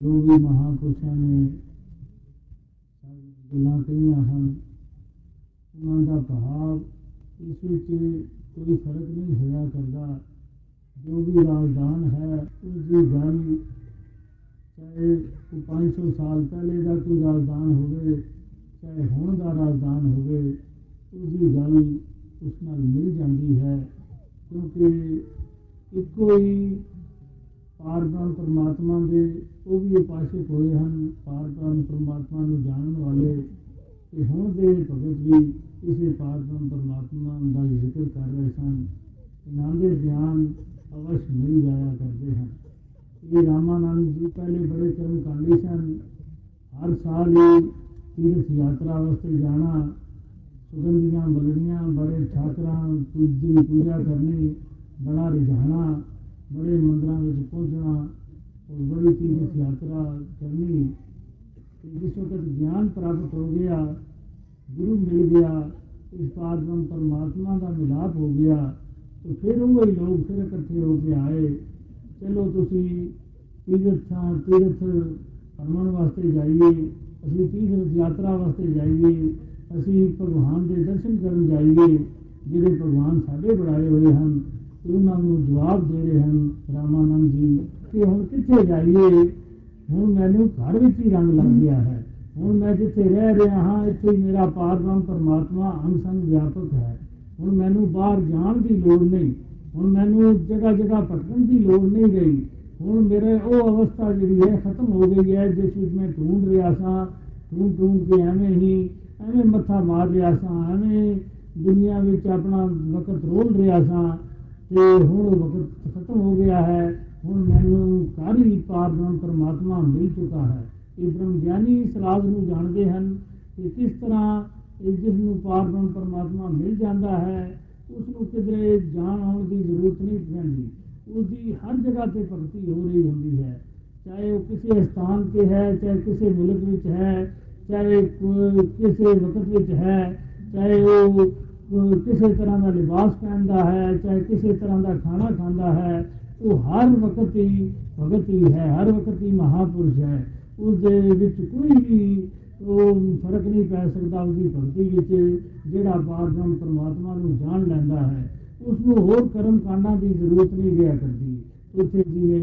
ਜੋ ਵੀ ਮਹਾਪੁਰਸ਼ਾਂ ਨੇ ਗੱਲਾਂ ਕਹੀਆਂ ਹਨ ਉਹਨਾਂ ਦਾ ਭਾਵ ਇਸ ਵਿੱਚ ਕੋਈ ਫਰਕ ਨਹੀਂ ਹੋਇਆ ਕਰਦਾ ਜੋ ਵੀ ਰਾਜਦਾਨ ਹੈ ਉਸ ਦੀ ਗੱਲ ਚਾਹੇ ਕੋਈ 500 ਸਾਲ ਪਹਿਲੇ ਦਾ ਕੋਈ ਰਾਜਦਾਨ ਹੋਵੇ ਚਾਹੇ ਹੁਣ ਦਾ ਰਾਜਦਾਨ ਹੋਵੇ ਉਸ ਦੀ ਗੱਲ ਉਸ ਨਾਲ ਮਿਲ ਜਾਂਦੀ ਹੈ ਕਿਉਂਕਿ ਇੱਕੋ ਹੀ ਪਾਰਬ੍ਰਹਮ ਪਰਮਾਤਮਾ ਦੇ ਉਹ ਵੀ ਉਪਾਸ਼ਕ ਹੋਏ ਹਨ ਪਾਰਬ੍ਰਹਮ ਪਰਮਾਤਮਾ ਨੂੰ ਜਾਣਨ ਵਾਲੇ ਤੇ ਹੁਣ ਦੇ ਭਗਤ ਵੀ ਇਸੇ ਪਾਰਬ੍ਰਹਮ ਪਰਮਾਤਮਾ ਦਾ ਜ਼ਿਕਰ ਕਰ ਰਹੇ ਸਨ ਇਹਨਾਂ ਦੇ ਗਿਆਨ ਅਵਸ਼ ਮਿਲ ਜਾਇਆ ਕਰਦੇ ਹਨ ਇਹ ਰਾਮਾਨੰਦ ਜੀ ਪਹਿਲੇ ਬੜੇ ਕਰਮ ਕਾਂਡੀ ਸਨ ਹਰ ਸਾਲ ਹੀ ਤੀਰਥ ਯਾਤਰਾ ਵਾਸਤੇ ਜਾਣਾ ਸੁਗੰਧੀਆਂ ਬਲੜੀਆਂ ਬੜੇ ਠਾਕਰਾਂ ਦੀ ਪੂਜਾ ਕਰਨੀ ਬੜਾ ਰਿਝਾਣਾ ਵਕਤ ਗਿਆਨ ਪ੍ਰਾਪਤ ਹੋ ਗਿਆ ਗੁਰੂ ਮਿਲ ਗਿਆ ਇਸ ਪਾਰਬ੍ਰਹਮ ਪਰਮਾਤਮਾ ਦਾ ਮਿਲਾਪ ਹੋ ਗਿਆ ਤੇ ਫਿਰ ਉਹ ਹੀ ਲੋਕ ਫਿਰ ਇਕੱਠੇ ਹੋ ਕੇ ਆਏ ਚਲੋ ਤੁਸੀਂ ਤੀਰਥਾਂ ਤੀਰਥ ਹਰਮਨ ਵਾਸਤੇ ਜਾਈਏ ਅਸੀਂ ਤੀਰਥ ਯਾਤਰਾ ਵਾਸਤੇ ਜਾਈਏ ਅਸੀਂ ਭਗਵਾਨ ਦੇ ਦਰਸ਼ਨ ਕਰਨ ਜਾਈਏ ਜਿਹੜੇ ਭਗਵਾਨ ਸਾਡੇ ਬਣਾਏ ਹੋਏ ਹਨ ਉਹਨਾਂ ਨੂੰ ਜਵਾਬ ਦੇ ਰਹੇ ਹਨ ਰਾਮਾਨੰਦ ਜੀ ਕਿ ਹੁਣ ਕਿੱਥੇ ਜਾਈਏ ਹੁਣ ਮੈਨੂੰ ਘਰ ਵਿੱਚ ਹੀ ਰੰਗ ਲੱਗ ਗਿਆ ਹੈ ਹੁਣ ਮੈਂ ਜਿੱਥੇ ਰਹਿ ਰਿਹਾ ਹਾਂ ਇੱਥੇ ਹੀ ਮੇਰਾ ਪਾਰਬ੍ਰਹਮ ਪਰਮਾਤਮਾ ਅੰਗ ਸੰਗ ਵਿਆਪਕ ਹੈ ਹੁਣ ਮੈਨੂੰ ਬਾਹਰ ਜਾਣ ਦੀ ਲੋੜ ਨਹੀਂ ਹੁਣ ਮੈਨੂੰ ਜਗ੍ਹਾ ਜਗ੍ਹਾ ਭਟਕਣ ਦੀ ਲੋੜ ਨਹੀਂ ਗਈ ਹੁਣ ਮੇਰੇ ਉਹ ਅਵਸਥਾ ਜਿਹੜੀ ਹੈ ਖਤਮ ਹੋ ਗਈ ਹੈ ਜਿਸ ਵਿੱਚ ਮੈਂ ਢੂੰਡ ਰਿਹਾ ਸਾਂ ਢੂੰਡ ਢੂੰਡ ਕੇ ਐਵੇਂ ਹੀ ਐਵੇਂ ਮੱਥਾ ਮਾਰ ਰਿਹਾ ਸਾਂ ਐਵੇਂ ਦੁਨੀਆ ਵਿੱਚ ਆਪਣਾ ਵਕਤ ਰੋਲ ਰਿਹਾ ਸਾਂ ਤੇ ਹੁਣ ਵਕਤ ਖਤਮ ਹੋ ਗਿਆ ਹੈ ਹੁਣ ਮੈਨੂੰ ਘਰ ਹੀ ਪਾਰਬ੍ਰਹਮ ਪਰਮਾਤਮਾ ਮਿਲ ਚੁੱਕਾ ਹੈ ਇਹ ਬ੍ਰਹਮ ਗਿਆਨੀ ਇਸ ਰਾਜ ਨੂੰ ਜਾਣਦੇ ਹਨ ਕਿ ਕਿਸ ਤਰ੍ਹਾਂ ਇਹ ਜਿਸ ਨੂੰ ਪਾਰਬ੍ਰਹਮ ਪਰਮਾਤਮਾ ਮਿਲ ਜਾਂਦਾ ਹੈ ਉਸ ਨੂੰ ਕਿਧਰੇ ਜਾਣ ਆਉਣ ਦੀ ਜ਼ਰੂਰਤ ਨਹੀਂ ਪੈਂਦੀ ਉਸ ਦੀ ਹਰ ਜਗ੍ਹਾ ਤੇ ਭਗਤੀ ਹੋ ਰਹੀ ਹੁੰਦੀ ਹੈ ਚਾਹੇ ਉਹ ਕਿਸੇ ਸਥਾਨ ਤੇ ਹੈ ਚਾਹੇ ਕਿਸੇ ਮੁਲਕ ਵਿੱਚ ਹੈ ਚਾਹੇ ਕਿਸੇ ਵਕਤ ਵਿੱਚ ਹੈ ਚਾਹੇ ਉਹ ਕਿਸੇ ਤਰ੍ਹਾਂ ਦਾ ਲਿਬਾਸ ਪਹਿਨਦਾ ਹੈ ਚਾਹੇ ਕਿਸੇ ਤਰ੍ਹਾਂ ਦਾ ਖਾਣਾ ਖਾਂਦਾ ਹੈ ਉਹ ਹਰ ਵਕਤ ਹੀ ਭਗਤ ਹੀ ਹੈ ਹਰ ਵਕਤ ਹੀ ਮਹਾਪੁਰਸ਼ ਹੈ ਉਸ ਦੇ ਵਿੱਚ ਕੋਈ ਵੀ ਉਹ ਫਰਕ ਨਹੀਂ ਪੈ ਸਕਦਾ ਉਸ ਦੀ ਭਗਤੀ ਵਿੱਚ ਜਿਹੜਾ ਬਾਦਮ ਪਰਮਾਤਮਾ ਨੂੰ ਜਾਣ ਲੈਂਦਾ ਹੈ ਉਸ ਨੂੰ ਹੋਰ ਕਰਮ ਕਾਂਡਾਂ ਦੀ ਜ਼ਰੂਰਤ ਨਹੀਂ ਰਿਹਾ ਕਰਦੀ ਉੱਥੇ ਜੀ ਨੇ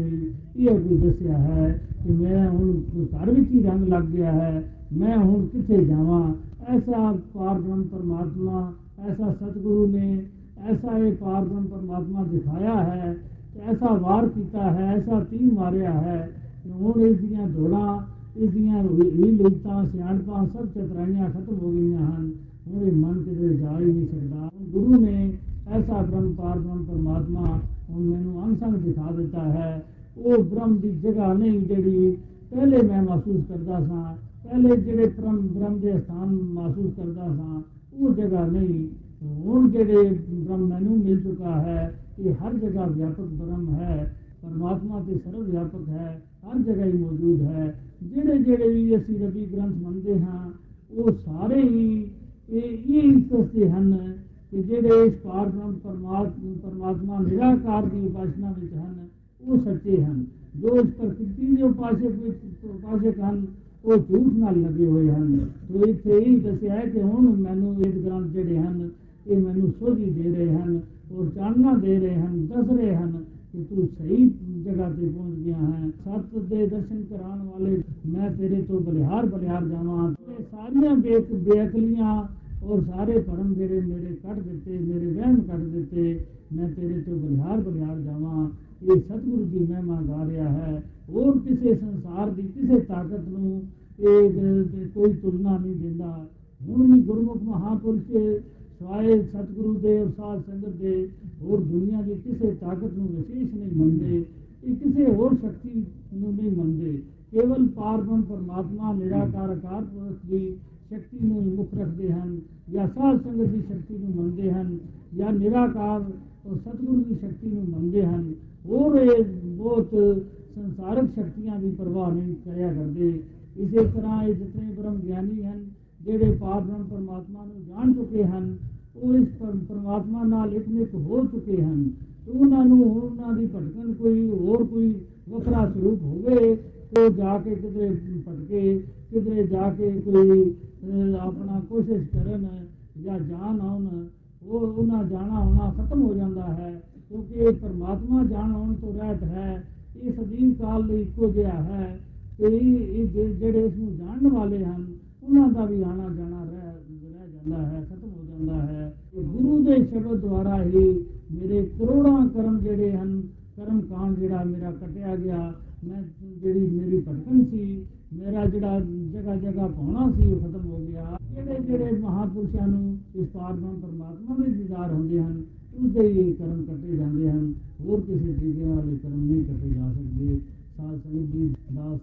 ਇਹ ਵੀ ਦੱਸਿਆ ਹੈ ਕਿ ਮੈਂ ਹੁਣ ਘਰ ਵਿੱਚ ਹੀ ਰੰਗ ਲੱਗ ਗਿਆ ਹੈ ਮੈਂ ਹੁਣ ਕਿੱਥੇ ਜਾਵਾਂ ਐਸਾ ਪਾਰਬ੍ਰਹਮ ਪਰਮਾਤਮਾ ਐਸਾ ਸਤਿਗੁਰੂ ਨੇ ਐਸਾ ਇਹ ਪਾਰਬ੍ਰਹਮ ਪਰਮਾਤਮਾ ਦਿਖਾਇਆ ਹੈ ਐਸਾ ਵਾਰ ਕੀਤਾ ਹੈ ਐਸਾ ਤੀਰ ਮਾਰਿਆ ਹੈ ਕਿ ਹੁਣ ਇਸ ਦੀਆਂ ਦੌੜਾਂ ਇਸ ਦੀਆਂ ਹੀ ਲਿਖਤਾਂ ਸਿਆਣਪਾਂ ਸਭ ਚਤਰਾਈਆਂ ਖਤਮ ਹੋ ਗਈਆਂ ਹਨ ਹੁਣ ਇਹ ਮਨ ਕਿਤੇ ਜਾ ਹੀ ਨਹੀਂ ਸਕਦਾ ਗੁਰੂ ਨੇ ਐਸਾ ਬ੍ਰਹਮ ਪਾਰਬ੍ਰਹਮ ਪਰਮਾਤਮਾ ਹੁਣ ਮੈਨੂੰ ਅੰਸੰਗ ਦਿਖਾ ਦਿੱਤਾ ਹੈ ਉਹ ਬ੍ਰਹਮ ਦੀ ਜਗ੍ਹਾ ਨਹੀਂ ਜਿਹੜੀ ਪਹਿਲੇ ਮੈਂ ਮਹਿਸੂਸ ਕਰਦਾ ਸਾਂ ਪਹਿਲੇ ਜਿਹੜੇ ਬ੍ਰਹਮ ਬ੍ਰਹਮ ਦੇ ਸਥਾਨ ਮਹਿਸੂਸ ਕਰਦਾ ਸਾਂ ਉਹ ਜਗ੍ਹਾ ਨਹੀਂ ਹੁਣ ਜਿਹੜੇ ਬ੍ਰਹਮ ਮੈਨੂੰ ਮਿਲ ਚੁੱਕਾ ਹੈ ਇਹ ਹਰ ਜਗ੍ਹਾ ਵਿਆਪਕ ਬ੍ਰਹਮ ਹੈ ਪਰਮਾਤਮਾ ਤੇ ਸਰਵ ਵਿਆਪਕ ਹੈ ਹਰ ਜਗ੍ਹਾ ਹੀ ਮੌਜੂਦ ਹੈ ਜਿਹੜੇ ਜਿਹੜੇ ਵੀ ਅਸੀਂ ਰਬੀ ਗ੍ਰੰਥ ਮੰਨਦੇ ਹਾਂ ਉਹ ਸਾਰੇ ਹੀ ਇਹ ਇਹ ਦੱਸਦੇ ਹਨ ਕਿ ਜਿਹੜੇ ਇਸ ਪਾਰਬ੍ਰਹਮ ਪਰਮਾਤਮਾ ਪਰਮਾਤਮਾ ਨਿਰਾਕਾਰ ਦੀ ਉਪਾਸਨਾ ਵਿੱਚ ਹਨ ਉਹ ਸੱਚੇ ਹਨ ਜੋ ਇਸ ਪ੍ਰਕਿਰਤੀ ਦੇ ਉਪਾਸਕ ਵਿੱਚ ਉਪਾਸਕ ਹਨ ਉਹ ਝੂਠ ਨਾਲ ਲੱਗੇ ਹੋਏ ਹਨ ਤੋ ਇੱਥੇ ਹੀ ਦੱਸਿਆ ਕਿ ਹੁਣ ਮੈਨੂੰ ਇਹ ਗ੍ਰੰਥ ਜਿਹੜੇ ਹਨ ਇਹ ਮੈਨੂੰ ਸੋਝੀ ਦੇ ਰਹੇ ਹਨ ਔਰ ਚਾਨਣਾ ਦੇ ਰਹੇ ਹਨ ਦੱਸ ਰਹੇ ਹਨ ਕਿ ਤੂੰ ਸਹੀ ਜਗ੍ਹਾ ਤੇ ਪਹੁੰਚ ਗਿਆ ਹੈ ਸਤ ਦੇ ਦਰਸ਼ਨ ਕਰਾਉਣ ਵਾਲੇ ਮੈਂ ਤੇਰੇ ਤੋਂ ਬਲਿਹਾਰ ਬਲਿਹਾਰ ਜਾਵਾਂ ਤੇ ਸਾਰੀਆਂ ਬੇਕ ਬੇਅਕਲੀਆਂ ਔਰ ਸਾਰੇ ਭਰਮ ਜਿਹੜੇ ਮੇਰੇ ਕੱਢ ਦਿੱਤੇ ਮੇਰੇ ਵਹਿਮ ਕੱਢ ਦਿੱਤੇ ਮੈਂ ਤੇਰੇ ਤੋਂ ਬਲਿਹਾਰ ਬਲਿਹਾਰ ਜਾਵਾਂ ਇਹ ਸਤਿਗੁਰੂ ਦੀ ਮਹਿਮਾ ਗਾ ਰਿਹਾ ਹੈ ਹੋਰ ਕਿਸੇ ਸੰਸਾਰ ਦੀ ਕਿਸੇ ਤਾਕਤ ਨੂੰ ਇਹ ਕੋਈ ਤੁਲਨਾ ਨਹੀਂ ਦਿੰਦਾ ਹੁਣ ਵੀ ਗੁਰਮੁਖ ਮਹਾਪੁਰਸ਼ ਸਵਾਏ ਸਤਿਗੁਰੂ ਦੇ ਸਾਧ ਸੰਗਤ ਦੇ ਹੋਰ ਦੁਨੀਆ ਦੀ ਕਿਸੇ ਤਾਕਤ ਨੂੰ ਵਿਸ਼ੇਸ਼ ਨਹੀਂ ਮੰਨਦੇ ਇਹ ਕਿਸੇ ਹੋਰ ਸ਼ਕਤੀ ਨੂੰ ਨਹੀਂ ਮੰਨਦੇ ਕੇਵਲ ਪਾਰਬ੍ਰਹਮ ਪਰਮਾਤਮਾ ਨਿਰਾਕਾਰ ਆਕਾਰ ਪੁਰਖ ਦੀ ਸ਼ਕਤੀ ਨੂੰ ਮੁੱਖ ਰੱਖਦੇ ਹਨ ਜਾਂ ਸਾਧ ਸੰਗਤ ਦੀ ਸ਼ਕਤੀ ਨੂੰ ਮੰਨਦੇ ਹਨ ਜਾਂ ਨਿਰਾਕਾਰ ਔਰ ਸਤਿਗੁਰੂ ਦੀ ਸ਼ਕਤੀ ਨੂੰ ਮੰਨਦੇ ਹਨ ਹੋਰ ਇਹ ਬਹੁਤ ਸੰਸਾਰਿਕ ਸ਼ਕਤੀਆਂ ਦੀ ਪਰਵਾਹ ਨਹੀਂ ਕਰਿਆ ਕਰਦੇ ਇਸੇ ਤਰ੍ਹਾਂ ਇਹ ਜਿਤਨੇ ਬ੍ਰਹਮ ਗਿਆਨੀ ਹਨ ਜਿਹੜੇ ਪਾਰਬ੍ਰਹਮ ਪਰਮਾਤਮਾ ਨੂੰ ਜਾਣ ਚੁੱਕੇ ਹਨ ਉਹ ਇਸ ਪਰਮਾਤਮਾ ਨਾਲ ਇਕਮਿਕ ਹੋ ਚੁੱਕੇ ਹਨ ਉਹਨਾਂ ਨੂੰ ਉਹਨਾਂ ਦੀ ਭਟਕਣ ਕੋਈ ਹੋਰ ਕੋਈ ਵੱਖਰਾ ਸਰੂਪ ਹੋਵੇ ਉਹ ਜਾ ਕੇ ਕਿਧਰੇ ਭਟਕੇ ਕਿਧਰੇ ਜਾ ਕੇ ਕੋਈ ਅਹ, ਆਪਣਾ ਕੋਸ਼ਿਸ਼ ਕਰਨ ਜਾਂ ਜਾਣ ਆਉਣ ਉਹ ਉਹਨਾਂ ਜਾਣਾ ਆਉਣਾ ਖਤਮ ਹੋ ਜਾਂਦਾ ਹੈ ਕਿਉਂਕਿ ਇਹ ਪਰਮਾਤਮਾ ਜਾਣ ਆਉਣ ਤੋਂ ਰਹਿਤ ਹੈ ਇਹ ਸਦੀਵ ਕਾਲ ਲਈ ਇੱਕੋ ਜਿਹਾ ਹੈ ਤੇ ਇਹ ਇਹ ਜੇ- ਜਿਹੜੇ ਇਸ ਨੂੰ ਜਾਣਨ ਵਾਲੇ ਹਨ ਉਹਨਾਂ ਦਾ ਵੀ ਆਣਾ ਜਾਣਾ ਰਹਿ ਰਹਿ ਜਾਂਦਾ ਹੈ, ਖਤਮ ਹੋ ਜਾਂਦਾ ਹੈ। ਤੇ ਗੁਰੂ ਦੇ ਸ਼ਬਦ ਦੁਆਰਾ ਹੀ ਮੇਰੇ ਕਰੋੜਾਂ ਕਰਮ ਜਿਹੜੇ ਹਨ, ਕਰਮ ਕਾਂਡ ਜਿਹੜਾ ਮੇਰਾ ਕੱਟਿਆ ਗਿਆ। ਮੈਂ ਜਿਹੜੀ ਮੇਰੀ ਭਟਕਣ ਸੀ, ਮੇਰਾ ਜਿਹੜਾ ਜਗ੍ਹਾ ਜਗ੍ਹਾ ਪਾਉਣਾ ਸੀ, ਉਹ ਖਤਮ ਹੋ ਗਿਆ। ਜਿਹੜੇ ਜਿਹੜੇ ਮਹਾਪੁਰਸ਼ਾਂ ਨੂੰ ਇਸ ਪਾਰਬ੍ਰਹਮ ਪਰਮਾਤਮਾ ਦੇ ਦੀਦਾਰ ਹੁੰਦੇ ਹਨ, ਉਸਦੇ ਹੀ ਕਰਮ ਕੱਟੇ ਜਾਂਦੇ ਹਨ। ਹੋਰ ਕਿਸੇ ਤਰੀਕੇ ਨਾਲ ਇਹ ਕਰਮ ਨਹੀਂ ਕੱਟੇ ਜਾ ਸਕਦੇ। ਸਾਧ ਸੰਗਤ ਦੀ ਦਾਸ